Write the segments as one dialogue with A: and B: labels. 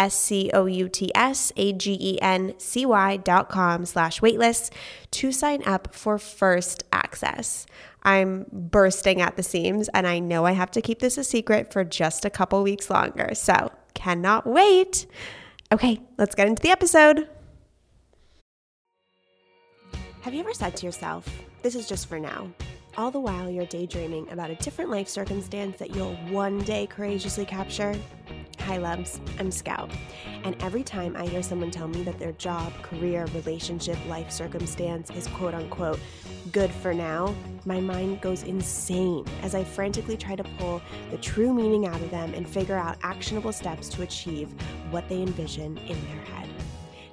A: S C O U T S A G E N C Y dot com slash waitlist to sign up for first access. I'm bursting at the seams and I know I have to keep this a secret for just a couple weeks longer. So cannot wait. Okay, let's get into the episode. Have you ever said to yourself, this is just for now? All the while you're daydreaming about a different life circumstance that you'll one day courageously capture? Hi, loves. I'm Scout. And every time I hear someone tell me that their job, career, relationship, life circumstance is quote unquote good for now, my mind goes insane as I frantically try to pull the true meaning out of them and figure out actionable steps to achieve what they envision in their head.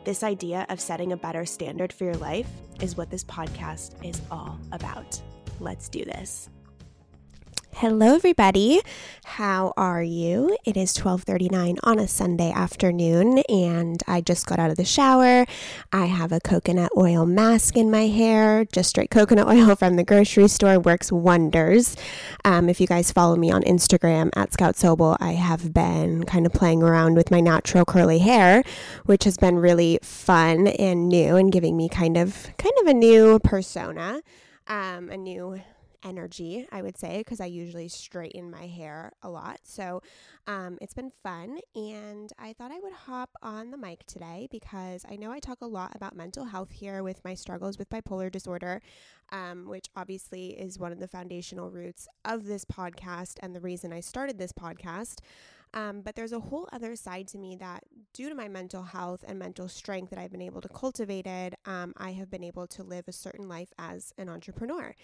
A: This idea of setting a better standard for your life is what this podcast is all about. Let's do this. Hello everybody. How are you? It is 12:39 on a Sunday afternoon and I just got out of the shower. I have a coconut oil mask in my hair. Just straight coconut oil from the grocery store works wonders. Um, if you guys follow me on Instagram at Scout Sobel, I have been kind of playing around with my natural curly hair, which has been really fun and new and giving me kind of kind of a new persona, um, a new energy, I would say, because I usually straighten my hair a lot. So um, it's been fun. And I thought I would hop on the mic today because I know I talk a lot about mental health here with my struggles with bipolar disorder, um, which obviously is one of the foundational roots of this podcast and the reason I started this podcast. Um, but there's a whole other side to me that, due to my mental health and mental strength that I've been able to cultivate, um, I have been able to live a certain life as an entrepreneur.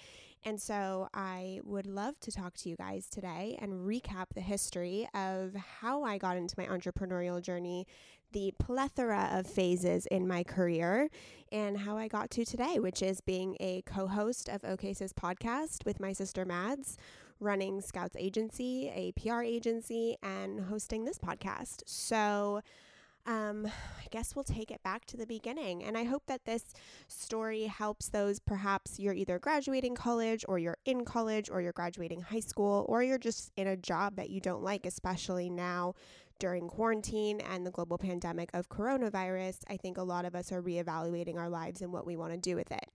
A: And so I would love to talk to you guys today and recap the history of how I got into my entrepreneurial journey, the plethora of phases in my career, and how I got to today, which is being a co host of OK Sis podcast with my sister Mads, running Scouts Agency, a PR agency, and hosting this podcast. So, um, I guess we'll take it back to the beginning. And I hope that this story helps those perhaps you're either graduating college or you're in college or you're graduating high school or you're just in a job that you don't like, especially now during quarantine and the global pandemic of coronavirus. I think a lot of us are reevaluating our lives and what we want to do with it.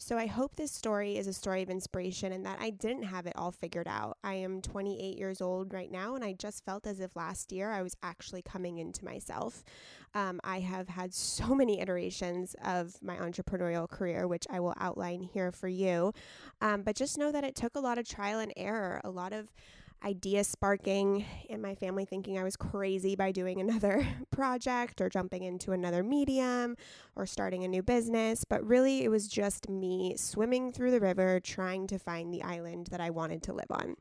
A: So I hope this story is a story of inspiration and that I didn't have it all figured out. I am 28 years old right now, and I just felt as if last year I was actually coming into myself. Um, I have had so many iterations of my entrepreneurial career, which I will outline here for you. Um, but just know that it took a lot of trial and error, a lot of idea sparking and my family thinking I was crazy by doing another project or jumping into another medium or starting a new business. But really, it was just me swimming through the river trying to find the island that I wanted to live on.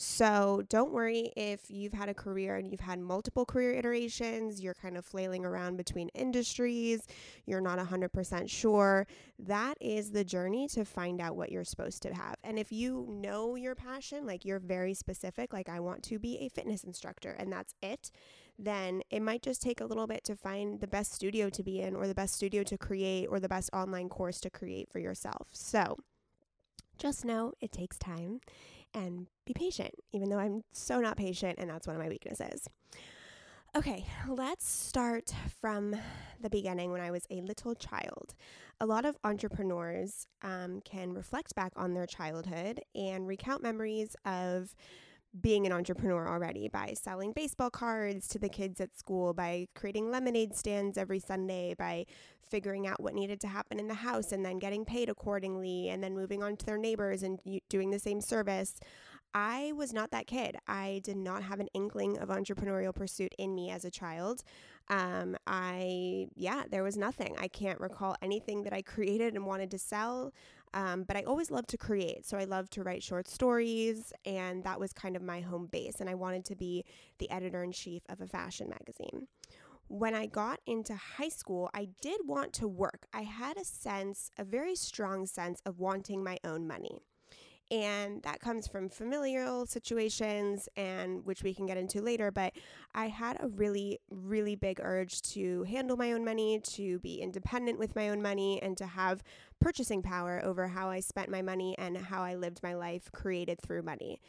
A: So don't worry if you've had a career and you've had multiple career iterations, you're kind of flailing around between industries, you're not 100% sure. That is the journey to find out what you're supposed to have. And if you know your passion, like you're very specific, like I want to be a fitness instructor, and that's it, then it might just take a little bit to find the best studio to be in, or the best studio to create, or the best online course to create for yourself. So just know it takes time and be patient, even though I'm so not patient, and that's one of my weaknesses. Okay, let's start from the beginning when I was a little child. A lot of entrepreneurs um, can reflect back on their childhood and recount memories of being an entrepreneur already by selling baseball cards to the kids at school, by creating lemonade stands every Sunday, by figuring out what needed to happen in the house and then getting paid accordingly, and then moving on to their neighbors and doing the same service. I was not that kid. I did not have an inkling of entrepreneurial pursuit in me as a child. Um, I, yeah, there was nothing. I can't recall anything that I created and wanted to sell. Um, but I always loved to create. So I loved to write short stories, and that was kind of my home base. And I wanted to be the editor in chief of a fashion magazine. When I got into high school, I did want to work. I had a sense, a very strong sense of wanting my own money. And that comes from familial situations, and which we can get into later. But I had a really, really big urge to handle my own money, to be independent with my own money, and to have purchasing power over how I spent my money and how I lived my life created through money.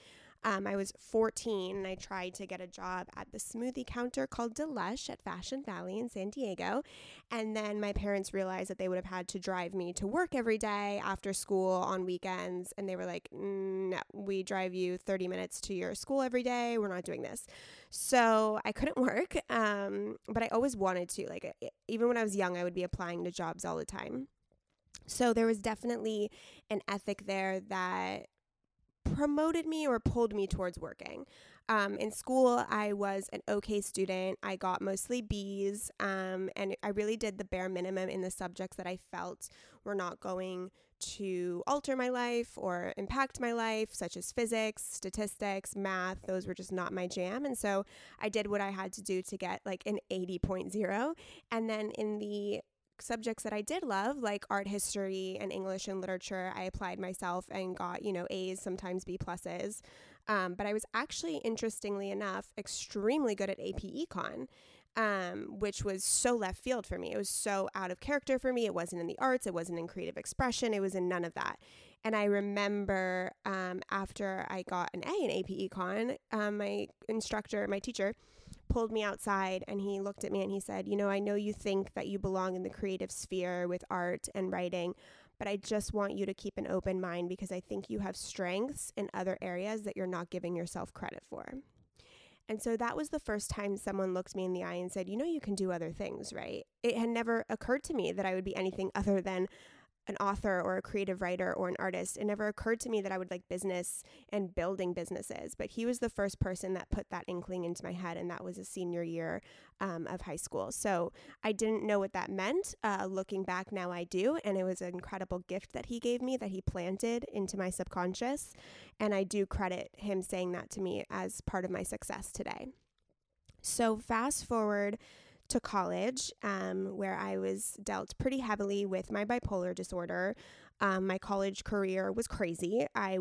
A: Um, I was 14 and I tried to get a job at the smoothie counter called Delish at Fashion Valley in San Diego. And then my parents realized that they would have had to drive me to work every day after school on weekends. And they were like, no, we drive you 30 minutes to your school every day. We're not doing this. So I couldn't work, um, but I always wanted to. Like, even when I was young, I would be applying to jobs all the time. So there was definitely an ethic there that promoted me or pulled me towards working. Um, in school, I was an okay student. I got mostly B's, um, and I really did the bare minimum in the subjects that I felt were not going to alter my life or impact my life, such as physics, statistics, math. Those were just not my jam. And so I did what I had to do to get like an 80.0. And then in the subjects that I did love, like art history and English and literature, I applied myself and got, you know, A's, sometimes B pluses. Um, but I was actually, interestingly enough, extremely good at AP Econ. Um, which was so left field for me. It was so out of character for me. It wasn't in the arts, it wasn't in creative expression, it was in none of that. And I remember um, after I got an A in AP Econ, um, my instructor, my teacher, pulled me outside and he looked at me and he said, You know, I know you think that you belong in the creative sphere with art and writing, but I just want you to keep an open mind because I think you have strengths in other areas that you're not giving yourself credit for. And so that was the first time someone looked me in the eye and said, You know, you can do other things, right? It had never occurred to me that I would be anything other than an author or a creative writer or an artist. It never occurred to me that I would like business and building businesses, but he was the first person that put that inkling into my head, and that was a senior year um, of high school. So I didn't know what that meant. Uh, looking back now, I do, and it was an incredible gift that he gave me that he planted into my subconscious, and I do credit him saying that to me as part of my success today. So fast forward to college, um, where I was dealt pretty heavily with my bipolar disorder. Um, my college career was crazy. I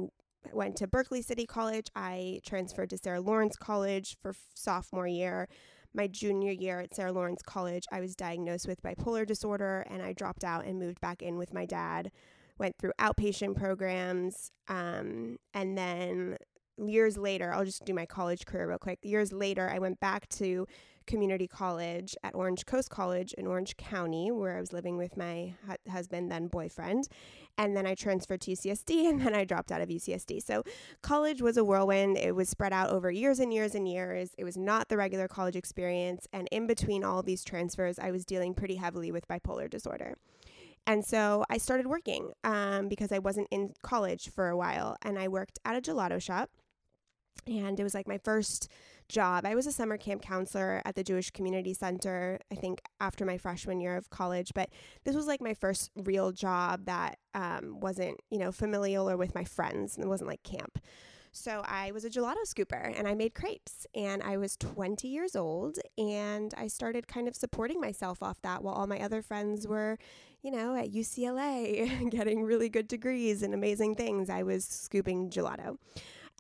A: went to Berkeley City College. I transferred to Sarah Lawrence College for f- sophomore year. My junior year at Sarah Lawrence College, I was diagnosed with bipolar disorder and I dropped out and moved back in with my dad. Went through outpatient programs. Um, and then years later, I'll just do my college career real quick. Years later, I went back to community college at Orange Coast College in Orange County, where I was living with my hu- husband, then boyfriend. And then I transferred to UCSD and then I dropped out of UCSD. So college was a whirlwind. It was spread out over years and years and years. It was not the regular college experience. And in between all these transfers, I was dealing pretty heavily with bipolar disorder. And so I started working um, because I wasn't in college for a while. And I worked at a gelato shop. And it was like my first job. I was a summer camp counselor at the Jewish Community Center, I think after my freshman year of college, but this was like my first real job that um, wasn't, you know, familial or with my friends. And it wasn't like camp. So I was a gelato scooper and I made crepes and I was 20 years old and I started kind of supporting myself off that while all my other friends were, you know, at UCLA getting really good degrees and amazing things. I was scooping gelato.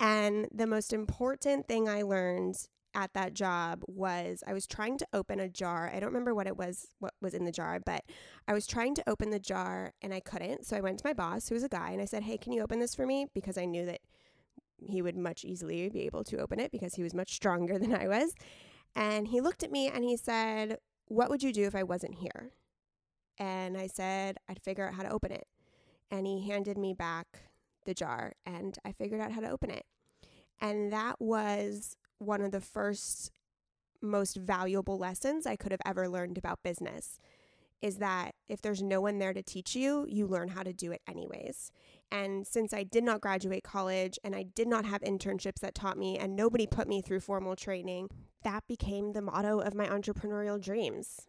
A: And the most important thing I learned at that job was I was trying to open a jar. I don't remember what it was, what was in the jar, but I was trying to open the jar and I couldn't. So I went to my boss, who was a guy, and I said, Hey, can you open this for me? Because I knew that he would much easily be able to open it because he was much stronger than I was. And he looked at me and he said, What would you do if I wasn't here? And I said, I'd figure out how to open it. And he handed me back the jar and I figured out how to open it. And that was one of the first most valuable lessons I could have ever learned about business. is that if there's no one there to teach you, you learn how to do it anyways. And since I did not graduate college and I did not have internships that taught me, and nobody put me through formal training, that became the motto of my entrepreneurial dreams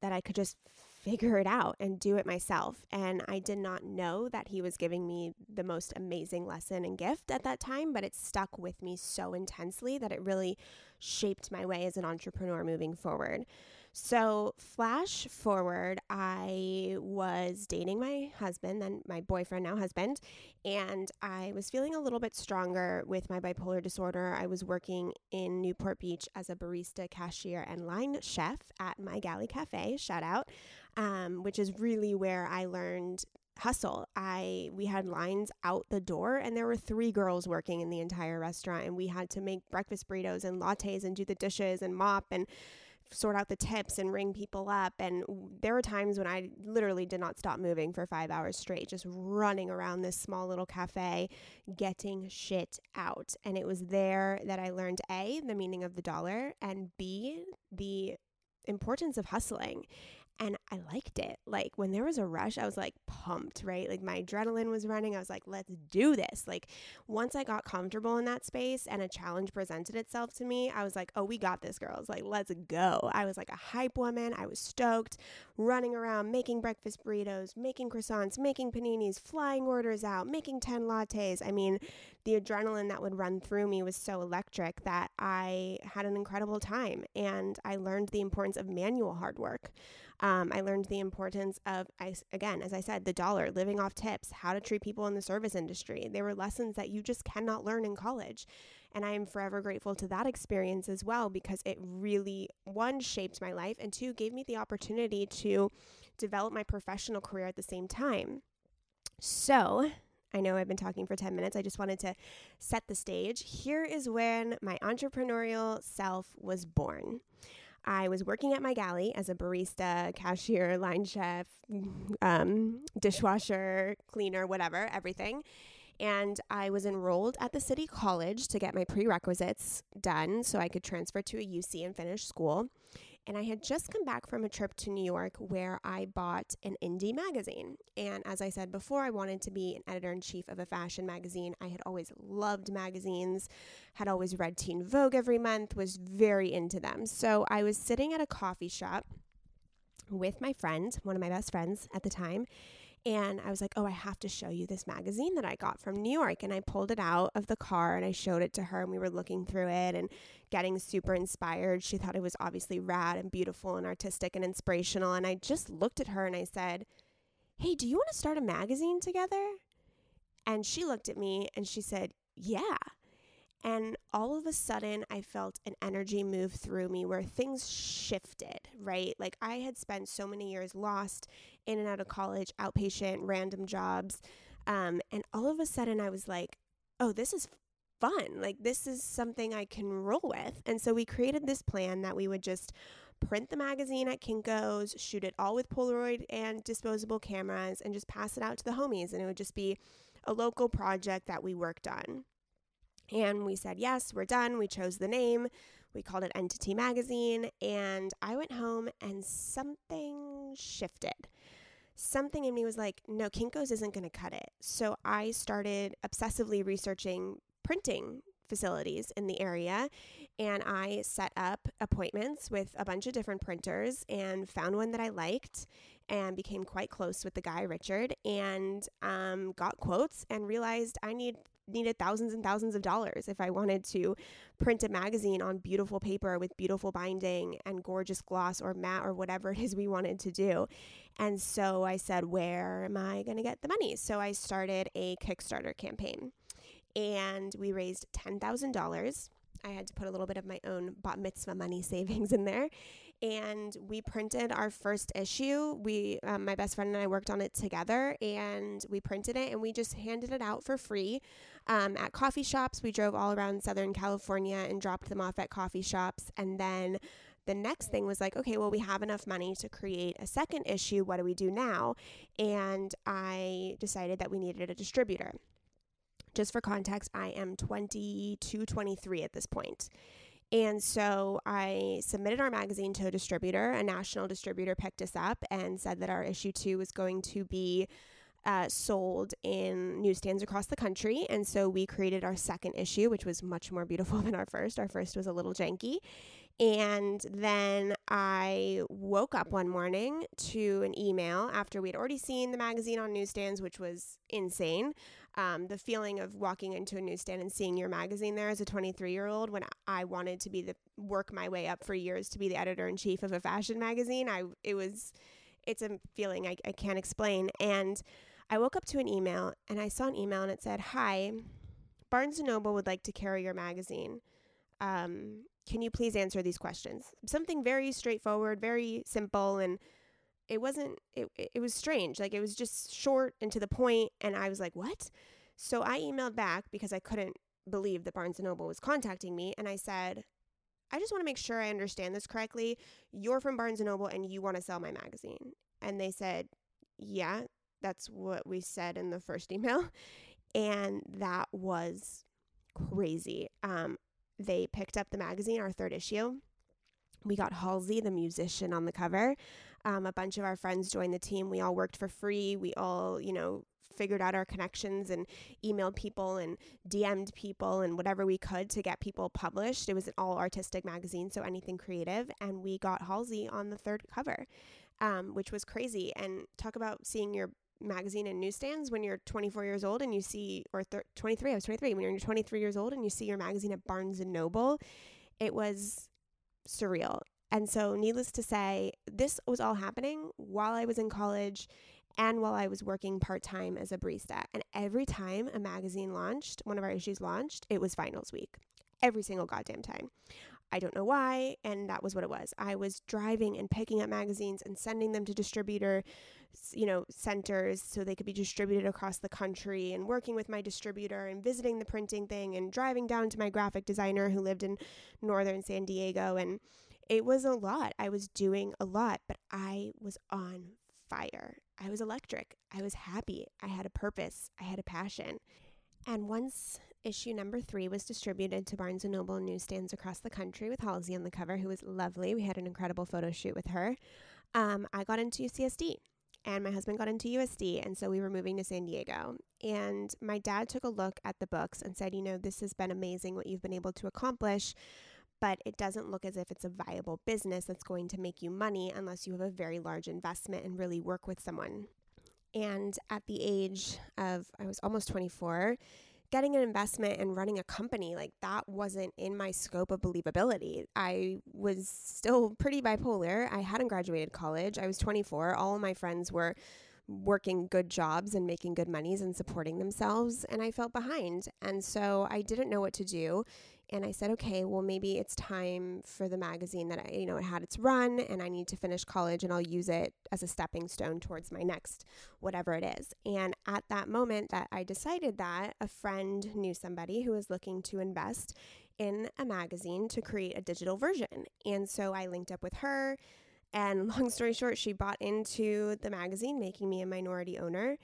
A: that I could just figure it out and do it myself. And I did not know that he was giving me the most amazing lesson and gift at that time, but it stuck with me so intensely that it really shaped my way as an entrepreneur moving forward. So, flash forward, I was dating my husband, then my boyfriend, now husband, and I was feeling a little bit stronger with my bipolar disorder. I was working in Newport Beach as a barista, cashier, and line chef at my Galley Cafe, shout out, um, which is really where I learned hustle. I we had lines out the door and there were three girls working in the entire restaurant and we had to make breakfast burritos and lattes and do the dishes and mop and sort out the tips and ring people up. And there were times when I literally did not stop moving for five hours straight, just running around this small little cafe, getting shit out. And it was there that I learned A, the meaning of the dollar, and B, the importance of hustling and I liked it. Like when there was a rush, I was like pumped, right? Like my adrenaline was running. I was like, let's do this. Like once I got comfortable in that space and a challenge presented itself to me, I was like, oh, we got this, girls. Like, let's go. I was like a hype woman. I was stoked, running around, making breakfast burritos, making croissants, making paninis, flying orders out, making 10 lattes. I mean, the adrenaline that would run through me was so electric that I had an incredible time and I learned the importance of manual hard work. Um, I learned the importance of, I, again, as I said, the dollar, living off tips, how to treat people in the service industry. They were lessons that you just cannot learn in college. And I am forever grateful to that experience as well because it really, one, shaped my life, and two, gave me the opportunity to develop my professional career at the same time. So, I know I've been talking for 10 minutes. I just wanted to set the stage. Here is when my entrepreneurial self was born. I was working at my galley as a barista, cashier, line chef, um, dishwasher, cleaner, whatever, everything. And I was enrolled at the city college to get my prerequisites done so I could transfer to a UC and finish school. And I had just come back from a trip to New York where I bought an indie magazine. And as I said before, I wanted to be an editor in chief of a fashion magazine. I had always loved magazines, had always read Teen Vogue every month, was very into them. So I was sitting at a coffee shop with my friend, one of my best friends at the time, and I was like, oh, I have to show you this magazine that I got from New York. And I pulled it out of the car and I showed it to her, and we were looking through it and getting super inspired. She thought it was obviously rad and beautiful and artistic and inspirational. And I just looked at her and I said, hey, do you want to start a magazine together? And she looked at me and she said, yeah. And all of a sudden, I felt an energy move through me where things shifted, right? Like I had spent so many years lost in and out of college, outpatient, random jobs. Um, and all of a sudden, I was like, oh, this is fun. Like, this is something I can roll with. And so we created this plan that we would just print the magazine at Kinko's, shoot it all with Polaroid and disposable cameras, and just pass it out to the homies. And it would just be a local project that we worked on. And we said, yes, we're done. We chose the name. We called it Entity Magazine. And I went home and something shifted. Something in me was like, no, Kinko's isn't going to cut it. So I started obsessively researching printing facilities in the area and I set up appointments with a bunch of different printers and found one that I liked and became quite close with the guy Richard and um, got quotes and realized I need needed thousands and thousands of dollars if I wanted to print a magazine on beautiful paper with beautiful binding and gorgeous gloss or matte or whatever it is we wanted to do. And so I said, where am I going to get the money? So I started a Kickstarter campaign and we raised $10,000. I had to put a little bit of my own bat mitzvah money savings in there and we printed our first issue. We, um, my best friend and I worked on it together, and we printed it and we just handed it out for free um, at coffee shops. We drove all around Southern California and dropped them off at coffee shops, and then the next thing was like, okay, well, we have enough money to create a second issue. What do we do now? And I decided that we needed a distributor. Just for context, I am 22, 23 at this point And so I submitted our magazine to a distributor. A national distributor picked us up and said that our issue two was going to be uh, sold in newsstands across the country. And so we created our second issue, which was much more beautiful than our first. Our first was a little janky. And then I woke up one morning to an email after we'd already seen the magazine on newsstands, which was insane. Um, the feeling of walking into a newsstand and seeing your magazine there as a 23 year old when I wanted to be the work my way up for years to be the editor in chief of a fashion magazine. I it was it's a feeling I, I can't explain. And I woke up to an email and I saw an email and it said, Hi, Barnes and Noble would like to carry your magazine. Um, can you please answer these questions? Something very straightforward, very simple, and it wasn't, it, it was strange. Like it was just short and to the point, and I was like, what? So I emailed back because I couldn't believe that Barnes Noble was contacting me, and I said, I just want to make sure I understand this correctly. You're from Barnes and Noble and you want to sell my magazine. And they said, Yeah, that's what we said in the first email. And that was crazy. Um, they picked up the magazine, our third issue. We got Halsey, the musician, on the cover. Um, a bunch of our friends joined the team. We all worked for free. We all, you know, figured out our connections and emailed people and DM'd people and whatever we could to get people published. It was an all artistic magazine, so anything creative. And we got Halsey on the third cover, um, which was crazy. And talk about seeing your magazine in newsstands when you're 24 years old and you see, or thir- 23, I was 23, when you're 23 years old and you see your magazine at Barnes and Noble, it was surreal. And so, needless to say, this was all happening while I was in college and while I was working part time as a barista. And every time a magazine launched, one of our issues launched, it was finals week. Every single goddamn time. I don't know why, and that was what it was. I was driving and picking up magazines and sending them to distributor, you know, centers so they could be distributed across the country and working with my distributor and visiting the printing thing and driving down to my graphic designer who lived in northern San Diego and it was a lot. I was doing a lot, but I was on fire. I was electric. I was happy. I had a purpose. I had a passion. And once issue number three was distributed to Barnes & Noble newsstands across the country with Halsey on the cover, who was lovely. We had an incredible photo shoot with her. Um, I got into CSD and my husband got into USD. And so we were moving to San Diego. And my dad took a look at the books and said, You know, this has been amazing what you've been able to accomplish, but it doesn't look as if it's a viable business that's going to make you money unless you have a very large investment and really work with someone. And at the age of, I was almost 24, getting an investment and running a company like that wasn't in my scope of believability. I was still pretty bipolar. I hadn't graduated college. I was 24. All of my friends were working good jobs and making good monies and supporting themselves and I felt behind. And so I didn't know what to do and I said, okay, well, maybe it's time for the magazine that I, you know, it had its run and I need to finish college and I'll use it as a stepping stone towards my next whatever it is. And at that moment that I decided that, a friend knew somebody who was looking to invest in a magazine to create a digital version. And so I linked up with her. And long story short, she bought into the magazine, making me a minority owner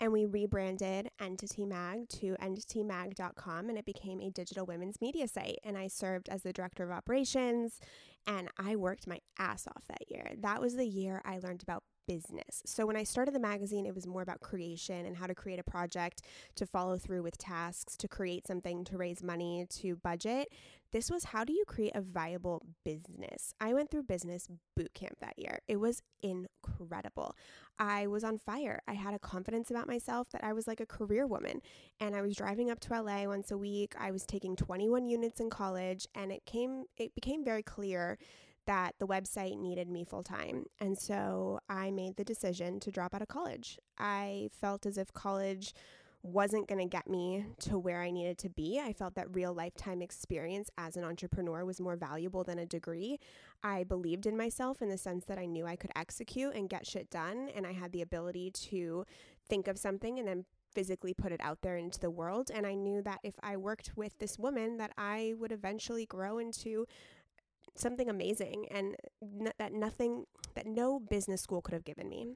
A: and we rebranded Entity Mag to entitymag.com and it became a digital women's media site. And I served as the director of operations and I worked my ass off that year. That was the year I learned about business. So when I started the magazine, it was more about creation and how to create a project, to follow through with tasks, to create something, to raise money, to budget. This was how do you create a viable business? I went through business boot camp that year. It was incredible. I was on fire. I had a confidence about myself that I was like a career woman. And I was driving up to LA once a week. I was taking 21 units in college and it came it became very clear that the website needed me full time. And so I made the decision to drop out of college. I felt as if college wasn't going to get me to where I needed to be. I felt that real lifetime experience as an entrepreneur was more valuable than a degree. I believed in myself in the sense that I knew I could execute and get shit done, and I had the ability to think of something and then physically put it out there into the world and I knew that if I worked with this woman that I would eventually grow into something amazing and n- that nothing that no business school could have given me.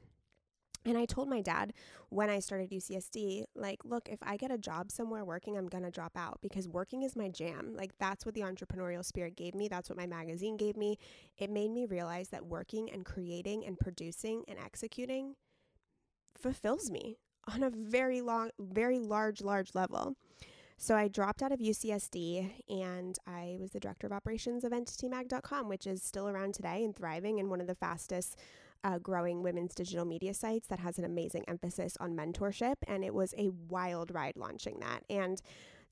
A: And I told my dad when I started UCSD, like, look, if I get a job somewhere working, I'm going to drop out because working is my jam. Like, that's what the entrepreneurial spirit gave me. That's what my magazine gave me. It made me realize that working and creating and producing and executing fulfills me on a very long, very large, large level. So I dropped out of UCSD and I was the director of operations of EntityMag.com, which is still around today and thriving and one of the fastest uh, growing women's digital media sites that has an amazing emphasis on mentorship. And it was a wild ride launching that. And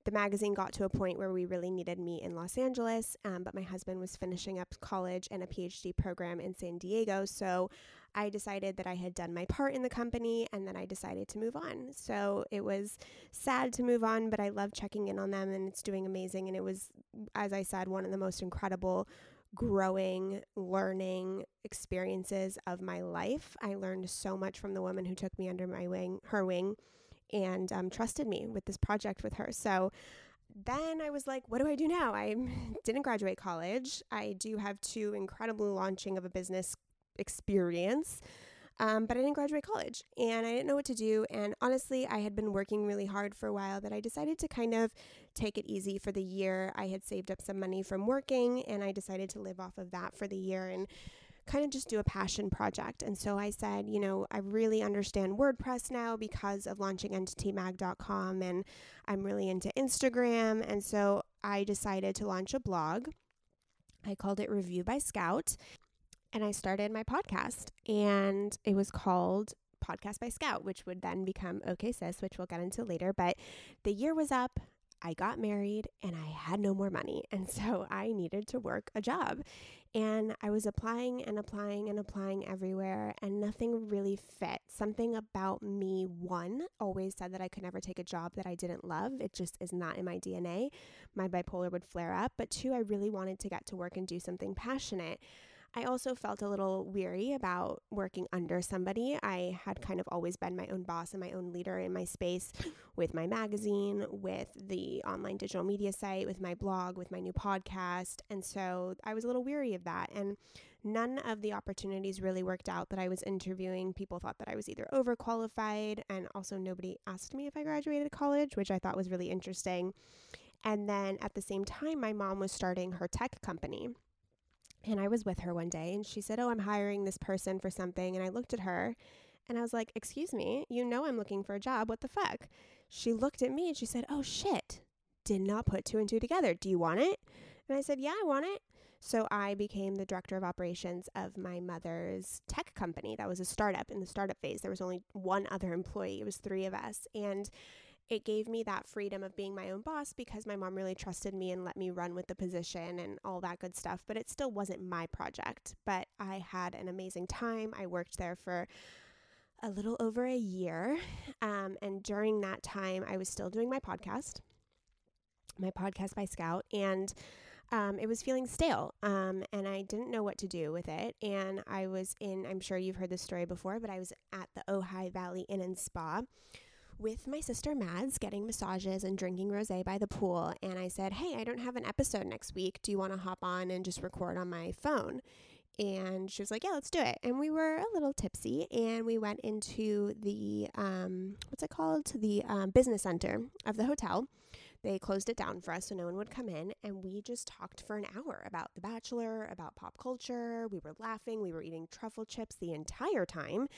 A: the magazine got to a point where we really needed me in Los Angeles, um, but my husband was finishing up college and a PhD program in San Diego. So I decided that I had done my part in the company and then I decided to move on. So it was sad to move on, but I love checking in on them and it's doing amazing. And it was, as I said, one of the most incredible growing, learning experiences of my life. I learned so much from the woman who took me under my wing, her wing, and um, trusted me with this project with her. So then I was like, what do I do now? I didn't graduate college. I do have two incredible launching of a business experience. Um, but I didn't graduate college and I didn't know what to do. And honestly, I had been working really hard for a while that I decided to kind of take it easy for the year. I had saved up some money from working and I decided to live off of that for the year and kind of just do a passion project. And so I said, you know, I really understand WordPress now because of launching entitymag.com and I'm really into Instagram. And so I decided to launch a blog. I called it Review by Scout and I started my podcast, and it was called Podcast by Scout, which would then become OK Sis, which we'll get into later. But the year was up. I got married and I had no more money. And so I needed to work a job. And I was applying and applying and applying everywhere, and nothing really fit. Something about me, one, always said that I could never take a job that I didn't love. It just is not in my DNA. My bipolar would flare up. But two, I really wanted to get to work and do something passionate. I also felt a little weary about working under somebody. I had kind of always been my own boss and my own leader in my space with my magazine, with the online digital media site, with my blog, with my new podcast. And so I was a little weary of that. And none of the opportunities really worked out that I was interviewing. People thought that I was either overqualified, and also nobody asked me if I graduated college, which I thought was really interesting. And then at the same time, my mom was starting her tech company. And I was with her one day and she said, Oh, I'm hiring this person for something. And I looked at her and I was like, Excuse me, you know I'm looking for a job. What the fuck? She looked at me and she said, Oh shit, did not put two and two together. Do you want it? And I said, Yeah, I want it. So I became the director of operations of my mother's tech company. That was a startup in the startup phase. There was only one other employee, it was three of us. And it gave me that freedom of being my own boss because my mom really trusted me and let me run with the position and all that good stuff. But it still wasn't my project. But I had an amazing time. I worked there for a little over a year. Um, and during that time, I was still doing my podcast, my podcast by Scout. And um, it was feeling stale um, and I didn't know what to do with it. And I was in, I'm sure you've heard this story before, but I was at the Ojai Valley Inn and Spa with my sister Mads getting massages and drinking rosé by the pool. And I said, Hey, I don't have an episode next week. Do you want to hop on and just record on my phone? And she was like, Yeah, let's do it. And we were a little tipsy and we went into the, um, what's it called? The um, business center of the hotel. They closed it down for us so no one would come in. And we just talked for an hour about The Bachelor, about pop culture. We were laughing. We were eating truffle chips the entire time.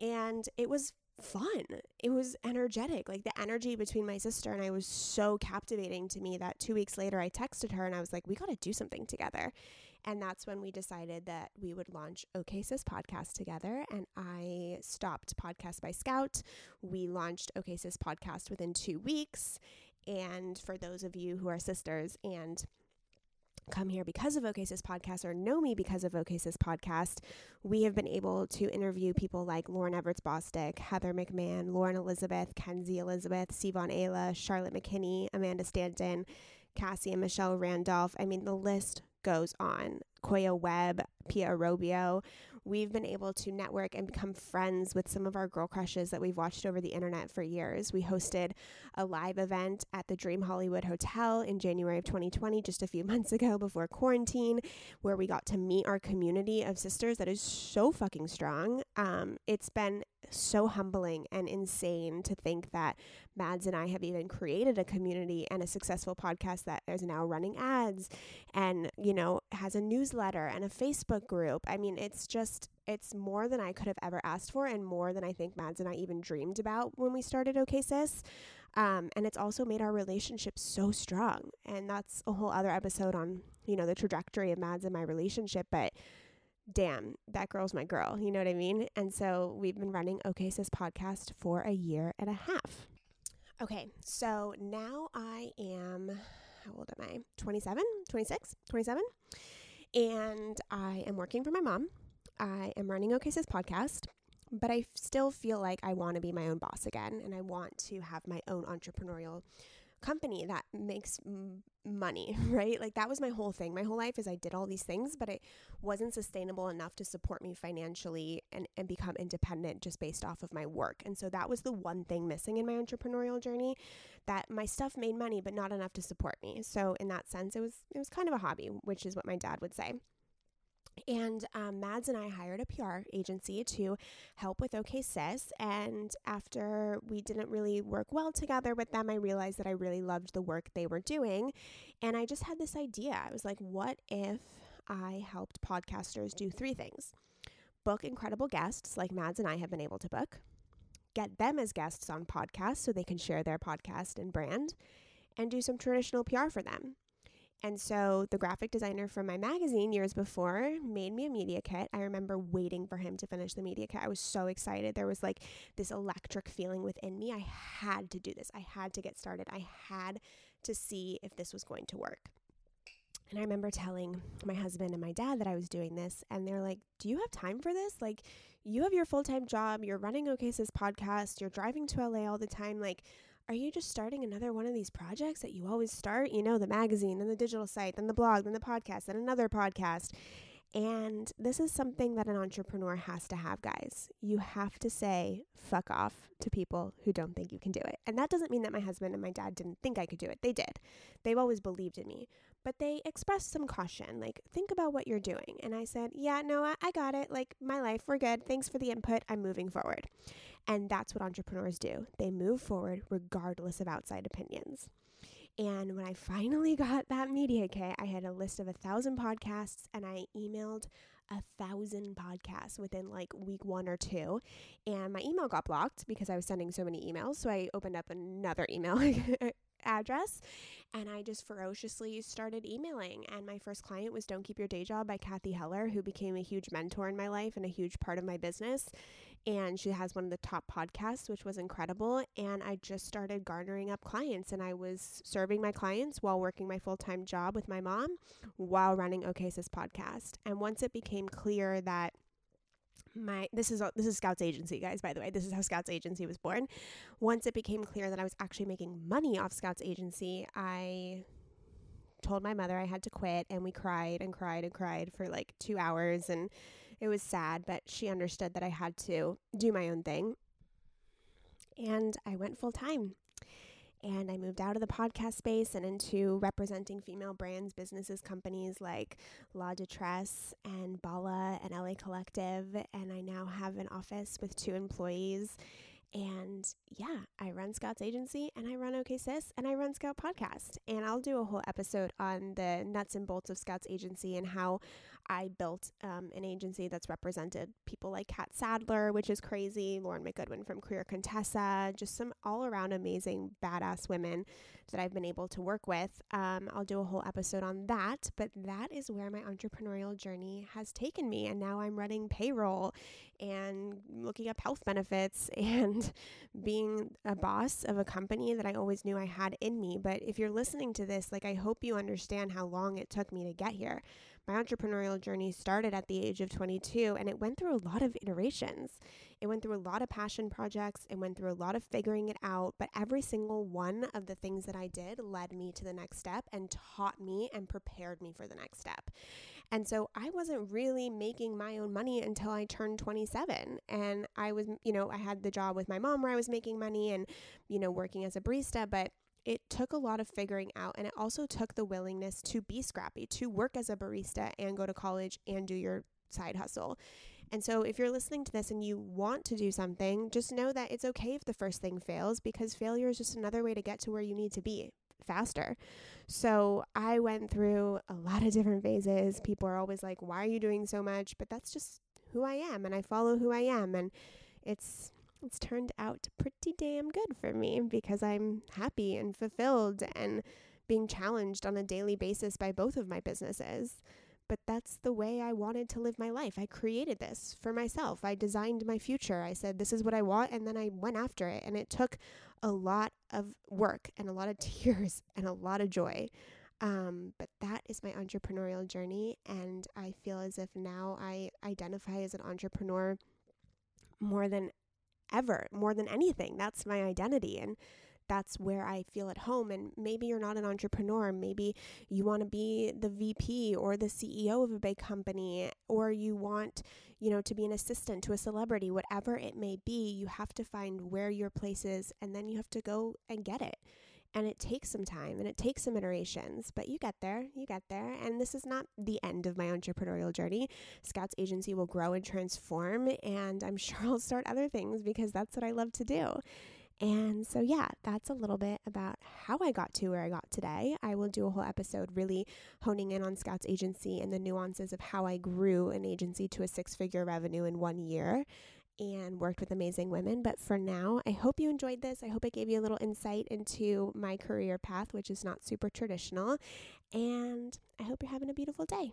A: And it was fun. It was energetic. Like the energy between my sister and I was so captivating to me that two weeks later I texted her and I was like, we got to do something together. And that's when we decided that we would launch OK Sis podcast together. And I stopped Podcast by Scout. We launched OK Sis podcast within two weeks. And for those of you who are sisters and come here because of OK Sis podcast or know me because of OK Sis podcast, we have been able to interview people like Lauren Evarts Bosstick, Heather McMahan, Lauren Elizabeth, Kenzie Elizabeth, Siobhan Ayla, Charlotte McKinney, Amanda Stanton, Cassie and Michelle Randolph. I mean, the list goes on. Koya Webb, Pia Robio. We've been able to network and become friends with some of our girl crushes that we've watched over the internet for years. We hosted a live event at the Dream Hollywood Hotel in January of 2020, just a few months ago before quarantine, where we got to meet our community of sisters that is so fucking strong. Um, it's been so humbling and insane to think that Mads and I have even created a community and a successful podcast that is now running ads and, you know, has a newsletter and a Facebook group. I mean, it's just, it's more than I could have ever asked for and more than I think Mads and I even dreamed about when we started OK Sis. Um, and it's also made our relationship so strong. And that's a whole other episode on, you know, the trajectory of Mads and my relationship. But damn, that girl's my girl. You know what I mean? And so we've been running OK Sis podcast for a year and a half. Okay, so now I am, how old am I? 27, 26, 27. And I am working for my mom. I am running OK Sis podcast, but I still feel like I want to be my own boss again and I want to have my own entrepreneurial company that makes m- money, right? Like that was my whole thing. My whole life is I did all these things, but it wasn't sustainable enough to support me financially and, and become independent just based off of my work. And so that was the one thing missing in my entrepreneurial journey that my stuff made money, but not enough to support me. So in that sense, it was it was kind of a hobby, which is what my dad would say. And um, Mads and I hired a PR agency to help with OK Sis. And after we didn't really work well together with them, I realized that I really loved the work they were doing. And I just had this idea. I was like, what if I helped podcasters do three things? Book incredible guests like Mads and I have been able to book, get them as guests on podcasts so they can share their podcast and brand, and do some traditional PR for them. And so the graphic designer from my magazine years before made me a media kit. I remember waiting for him to finish the media kit. I was so excited. There was like this electric feeling within me. I had to do this. I had to get started. I had to see if this was going to work. And I remember telling my husband and my dad that I was doing this, and they're like, Do you have time for this? Like, you have your full time job, you're running OK Sis podcast, you're driving to LA all the time. Like, are you just starting another one of these projects that you always start? You know, the magazine, then the digital site, then the blog, then the podcast, then another podcast. And this is something that an entrepreneur has to have, guys. You have to say fuck off to people who don't think you can do it. And that doesn't mean that my husband and my dad didn't think I could do it. They did. They've always believed in me. But they expressed some caution, like, think about what you're doing. And I said, yeah, no, I, I got it. Like, my life, we're good. Thanks for the input. I'm moving forward. And that's what entrepreneurs do. They move forward regardless of outside opinions. And when I finally got that media kit, I had a list of a thousand podcasts and I emailed a thousand podcasts within like week one or two. And my email got blocked because I was sending so many emails. So I opened up another email address and I just ferociously started emailing. And my first client was Don't Keep Your Day Job by Cathy Heller, who became a huge mentor in my life and a huge part of my business and she has one of the top podcasts, which was incredible. And I just started garnering up clients, and I was serving my clients while working my full time job with my mom while running OK Sis podcast. And once it became clear that my this is this is Scouts Agency, guys. By the way, this is how Scouts Agency was born. Once it became clear that I was actually making money off Scouts Agency, I told my mother I had to quit, and we cried and cried and cried for like two hours and it was sad, but she understood that I had to do my own thing. And I went full time. And I moved out of the podcast space and into representing female brands, businesses, companies like La Detresse and Bala and LA Collective. And I now have an office with two employees and yeah, I run Scout's agency and I run OK Sis and I run Scout Podcast. And I'll do a whole episode on the nuts and bolts of Scout's agency and how I built um, an agency that's represented people like Kat Sadler, which is crazy, Lauren McGoodwin from Career Contessa, just some all around amazing badass women that I've been able to work with. Um, I'll do a whole episode on that, but that is where my entrepreneurial journey has taken me. And now I'm running payroll and looking up health benefits and being a boss of a company that I always knew I had in me. But if you're listening to this, like, I hope you understand how long it took me to get here my entrepreneurial journey started at the age of 22 and it went through a lot of iterations. It went through a lot of passion projects, it went through a lot of figuring it out, but every single one of the things that I did led me to the next step and taught me and prepared me for the next step. And so I wasn't really making my own money until I turned 27. And I was, you know, I had the job with my mom where I was making money and, you know, working as a barista, but it took a lot of figuring out and it also took the willingness to be scrappy, to work as a barista and go to college and do your side hustle. And so if you're listening to this and you want to do something, just know that it's okay if the first thing fails because failure is just another way to get to where you need to be faster. So I went through a lot of different phases. People are always like, why are you doing so much? But that's just who I am and I follow who I am. And it's it's turned out pretty damn good for me because I'm happy and fulfilled and being challenged on a daily basis by both of my businesses but that's the way I wanted to live my life. I created this for myself. I designed my future. I said, this is what I want. And then I went after it. And it took a lot of work and a lot of tears and a lot of joy. Um, but that is my entrepreneurial journey. And I feel as if now I identify as an entrepreneur more than ever, more than anything. That's my identity. And that's where I feel at home. And maybe you're not an entrepreneur. Maybe you want to be the VP or the CEO of a big company, or you want, you know, to be an assistant to a celebrity, whatever it may be, you have to find where your place is and then you have to go and get it. And it takes some time and it takes some iterations, but you get there, you get there. And this is not the end of my entrepreneurial journey. Scouts Agency will grow and transform, and I'm sure I'll start other things because that's what I love to do. And so, yeah, that's a little bit about how I got to where I got today. I will do a whole episode really honing in on Scouts Agency and the nuances of how I grew an agency to a six figure revenue in one year and worked with amazing women. But for now, I hope you enjoyed this. I hope it gave you a little insight into my career path, which is not super traditional. And I hope you're having a beautiful day.